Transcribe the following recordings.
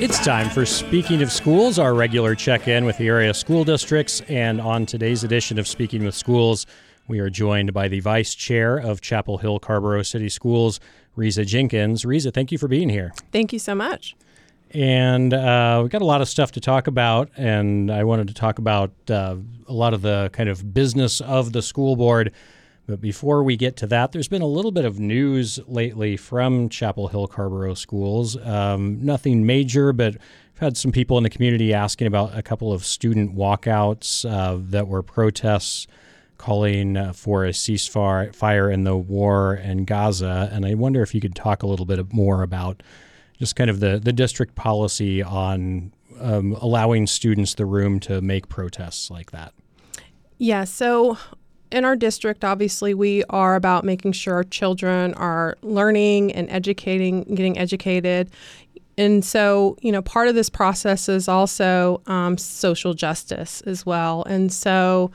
It's time for Speaking of Schools, our regular check in with the area school districts. And on today's edition of Speaking with Schools, we are joined by the Vice Chair of Chapel Hill Carrboro City Schools, Riza Jenkins. Riza, thank you for being here. Thank you so much. And uh, we've got a lot of stuff to talk about, and I wanted to talk about uh, a lot of the kind of business of the school board. But before we get to that, there's been a little bit of news lately from Chapel Hill Carrboro schools. Um, nothing major, but I've had some people in the community asking about a couple of student walkouts uh, that were protests calling uh, for a ceasefire fire in the war in Gaza. And I wonder if you could talk a little bit more about just kind of the, the district policy on um, allowing students the room to make protests like that. Yeah, so in our district, obviously, we are about making sure our children are learning and educating, getting educated. And so, you know, part of this process is also um, social justice as well. And so,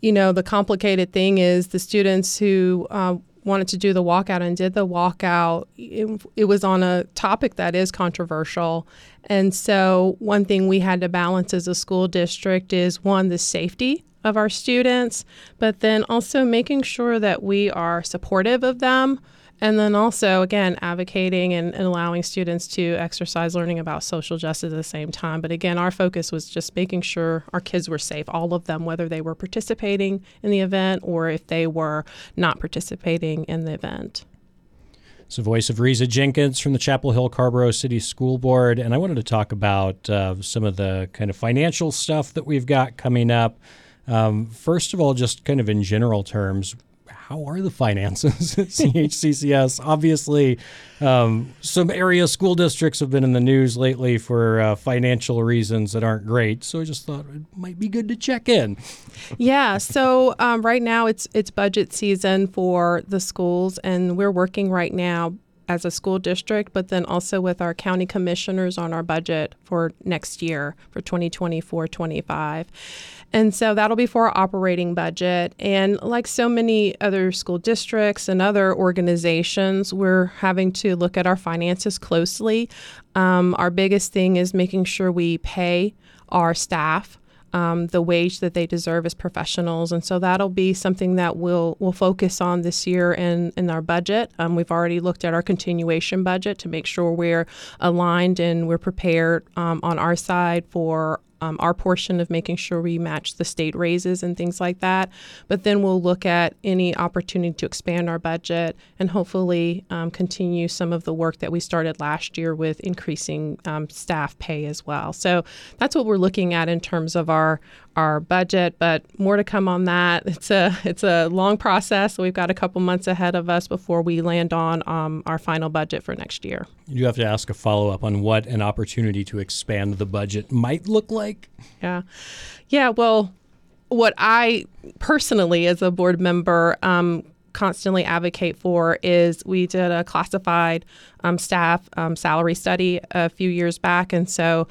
you know, the complicated thing is the students who uh, wanted to do the walkout and did the walkout, it, it, was on a topic that is controversial. And so, one thing we had to balance as a school district is one, the safety of our students, but then also making sure that we are supportive of them. And then also, again, advocating and, and, allowing students to exercise learning about social justice at the same time. But again, our focus was just making sure our kids were safe, all of them, whether they were participating in the event or if they were not participating in the event. It's the voice of Riza Jenkins from the Chapel Hill Carrboro City School Board. And I wanted to talk about uh, some of the kind of financial stuff that we've got coming up. Um, first of all, just kind of in general terms, how are the finances at CHCCS? Obviously, um, some area school districts have been in the news lately for uh, financial reasons that aren't great. So I just thought it might be good to check in. Yeah. So um, right now it's it's budget season for the schools, and we're working right now as a school district, but then also with our county commissioners on our budget for next year for 2024 25. And so that'll be for our operating budget. And like so many other school districts and other organizations, we're having to look at our finances closely. Um, our biggest thing is making sure we pay our staff um, the wage that they deserve as professionals. And so that'll be something that we'll we'll focus on this year in, in our budget. Um, we've already looked at our continuation budget to make sure we're aligned and we're prepared um, on our side for um, our portion of making sure we match the state raises and things like that. But then we'll look at any opportunity to expand our budget and hopefully um, continue some of the work that we started last year with increasing um, staff pay as well. So that's what we're looking at in terms of our our budget, but more to come on that. It's a it's a long process. We've got a couple months ahead of us before we land on um, our final budget for next year. You have to ask a follow up on what an opportunity to expand the budget might look like. Yeah, yeah. Well, what I personally, as a board member, um, constantly advocate for is we did a classified um, staff um, salary study a few years back, and so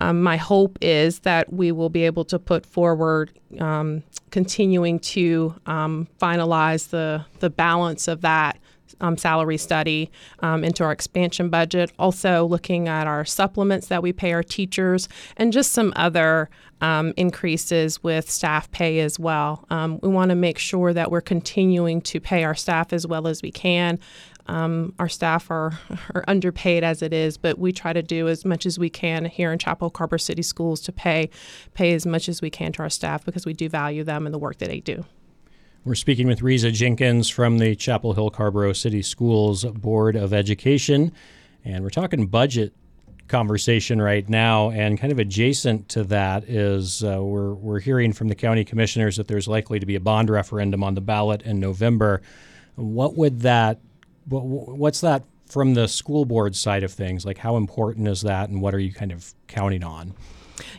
um, my hope is that we will be able to put forward um, continuing to um, finalize the, the balance of that um, salary study um, into our expansion budget. Also, looking at our supplements that we pay our teachers and just some other um, increases with staff pay as well. Um, we want to make sure that we're continuing to pay our staff as well as we can. Um, our staff are, are underpaid as it is, but we try to do as much as we can here in Chapel Carrboro City Schools to pay pay as much as we can to our staff because we do value them and the work that they do. We're speaking with Riza Jenkins from the Chapel Hill Carrboro City Schools Board of Education, and we're talking budget conversation right now. And kind of adjacent to that is uh, we're we're hearing from the county commissioners that there's likely to be a bond referendum on the ballot in November. What would that What, what's that from the school board side of things? Like, how important is that, and what are you kind of counting on?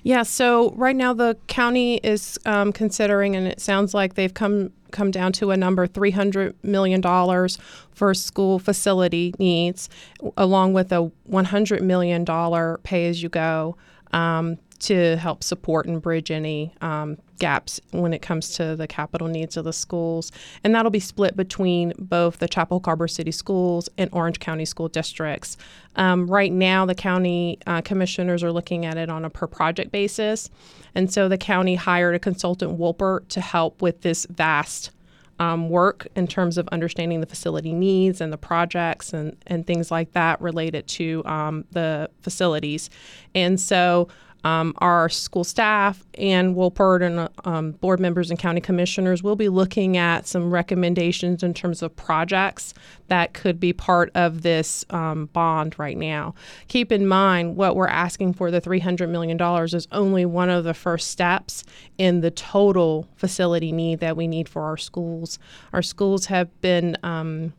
Yeah, so right now the county is um, considering, and it sounds like they've come come down to a number three hundred million dollars for school facility needs, along with a one hundred million dollar pay as you go. Um, to help support and bridge any um, gaps when it comes to the capital needs of the schools. And that'll be split between both the Chapel Harbor City Schools and Orange County School Districts. Um, right now, the county uh, commissioners are looking at it on a per project basis. And so the county hired a consultant, Woolpert, to help with this vast um, work in terms of understanding the facility needs and the projects and, and things like that related to um, the facilities. And so um, our school staff and Woolpert and um, board members and county commissioners will be looking at some recommendations in terms of projects that could be part of this um, bond right now. Keep in mind what we're asking for the $300 million is only one of the first steps in the total facility need that we need for our schools. Our schools have been um,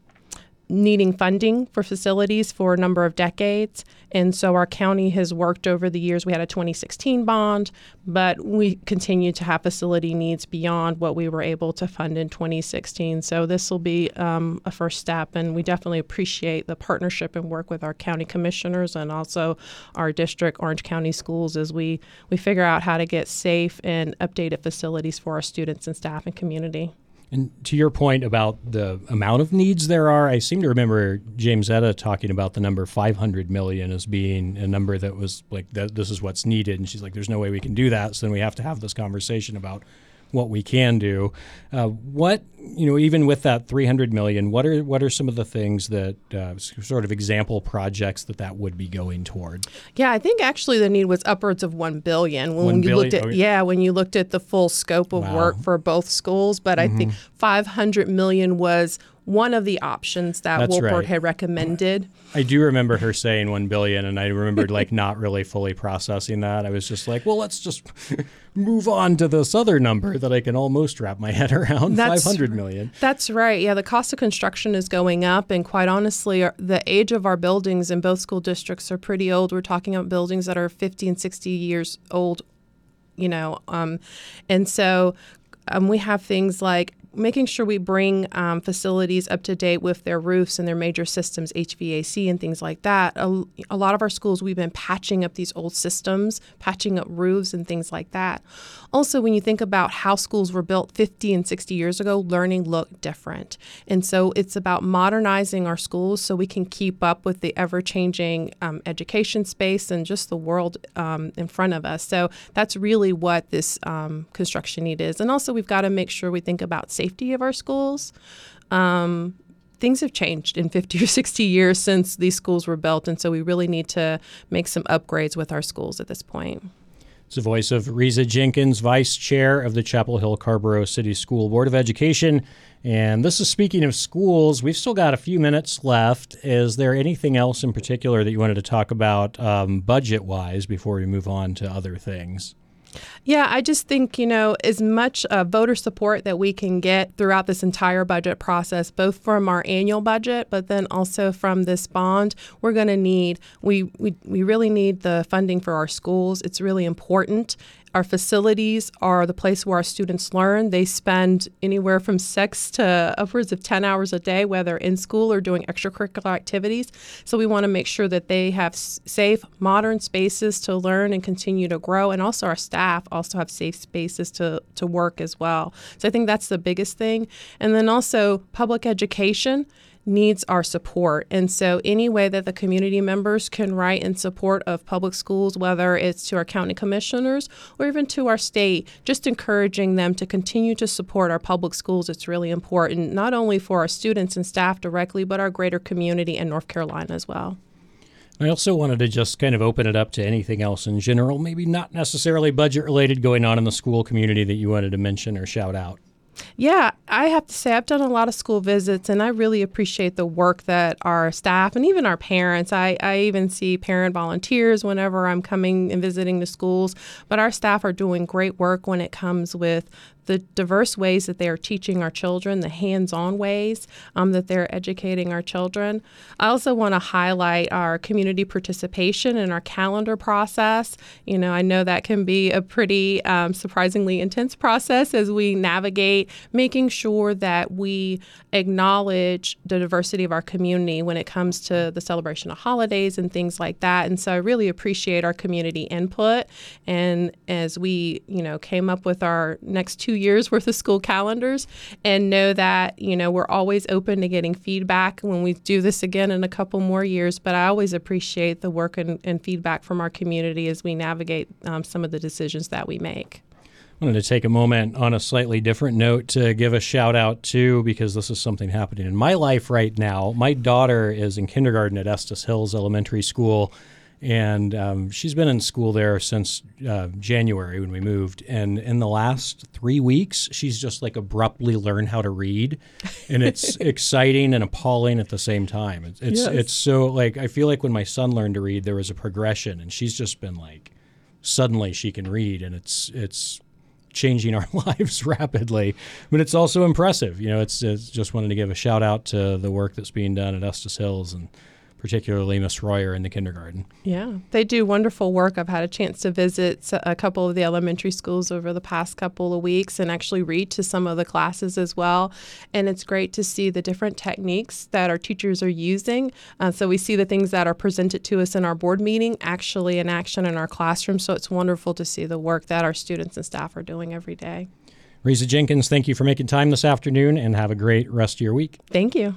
needing funding for facilities for a number of decades. And so our county has worked over the years. We had a 2016 bond, but we continue to have facility needs beyond what we were able to fund in 2016. So this will be um, a first step, and we definitely appreciate the partnership and work with our county commissioners and also our district, Orange County Schools, as we, we figure out how to get safe and updated facilities for our students and staff and community. And to your point about the amount of needs there are, I seem to remember Jamezetta talking about the number 500 million as being a number that was like, this is what's needed. And she's like, there's no way we can do that. So then we have to have this conversation about what we can do. Uh, what you know, even with that 300 million, what are what are some of the things that uh, sort of example projects that that would be going toward? Yeah, I think actually the need was upwards of one billion when, one you billion? looked at yeah when you looked at the full scope of Wow. work for both schools. But I think 500 million was one of the options that That's Woolpert right. had recommended. I do remember her saying 1 billion and I remembered like not really fully processing that. I was just like, well, let's just move on to this other number that I can almost wrap my head around, That's 500 million. That's right. Yeah, the cost of construction is going up, and quite honestly, the age of our buildings in both school districts are pretty old. We're talking about buildings that are 50 and 60 years old, you know, um, and so um, we have things like making sure we bring um, facilities up to date with their roofs and their major systems, HVAC and things like that. A, a lot of our schools, we've been patching up these old systems, patching up roofs and things like that. Also, when you think about how schools were built 50 and 60 years ago, learning looked different. And so it's about modernizing our schools so we can keep up with the ever changing um, education space and just the world um, in front of us. So that's really what this um, construction need is. And also, we've got to make sure we think about safety of our schools. Um, things have changed in 50 or 60 years since these schools were built. And so we really need to make some upgrades with our schools at this point. It's the voice of Riza Jenkins, Vice Chair of the Chapel Hill Carrboro City School Board of Education. And this is speaking of schools. We've still got a few minutes left. Is there anything else in particular that you wanted to talk about um, budget wise before we move on to other things? Yeah, I just think, you know, as much uh, voter support that we can get throughout this entire budget process, both from our annual budget, but then also from this bond, we're going to need, we, we, we really need the funding for our schools. It's really important. Our facilities are the place where our students learn. They spend anywhere from six to upwards of 10 hours a day, whether in school or doing extracurricular activities. So we want to make sure that they have safe, modern spaces to learn and continue to grow. And also, our staff also have safe spaces to, to work as well. So I think that's the biggest thing. And then also, public education needs our support. And so, any way that the community members can write in support of public schools, whether it's to our county commissioners or even to our state, just encouraging them to continue to support our public schools, it's really important, not only for our students and staff directly, but our greater community in North Carolina as well. I also wanted to just kind of open it up to anything else in general, maybe not necessarily budget related going on in the school community that you wanted to mention or shout out. Yeah, I have to say, I've done a lot of school visits and I really appreciate the work that our staff and even our parents. I, I even see parent volunteers whenever I'm coming and visiting the schools, but our staff are doing great work when it comes with the diverse ways that they are teaching our children, the hands on ways um, that they're educating our children. I also want to highlight our community participation in our calendar process. You know, I know that can be a pretty um, surprisingly intense process as we navigate making sure that we acknowledge the diversity of our community when it comes to the celebration of holidays and things like that. And so I really appreciate our community input. And as we, you know, came up with our next two years worth of school calendars and know that, you know, we're always open to getting feedback when we do this again in a couple more years. But I always appreciate the work and, and feedback from our community as we navigate um, some of the decisions that we make. I wanted to take a moment on a slightly different note to give a shout out to because this is something happening in my life right now. My daughter is in kindergarten at Estes Hills Elementary School, and um, she's been in school there since uh, January when we moved. And in the last three weeks, she's just like abruptly learned how to read, and it's exciting and appalling at the same time. It's it's, Yes. it's so like I feel like when my son learned to read, there was a progression, and she's just been like suddenly she can read, and it's it's changing our lives rapidly. But it's also impressive. You know, it's, it's just wanted to give a shout out to the work that's being done at Estes Hills and particularly Miss Royer in the kindergarten. Yeah, they do wonderful work. I've had a chance to visit a couple of the elementary schools over the past couple of weeks and actually read to some of the classes as well. And it's great to see the different techniques that our teachers are using. Uh, so we see the things that are presented to us in our board meeting actually in action in our classroom. So it's wonderful to see the work that our students and staff are doing every day. Riza Jenkins, thank you for making time this afternoon and have a great rest of your week. Thank you.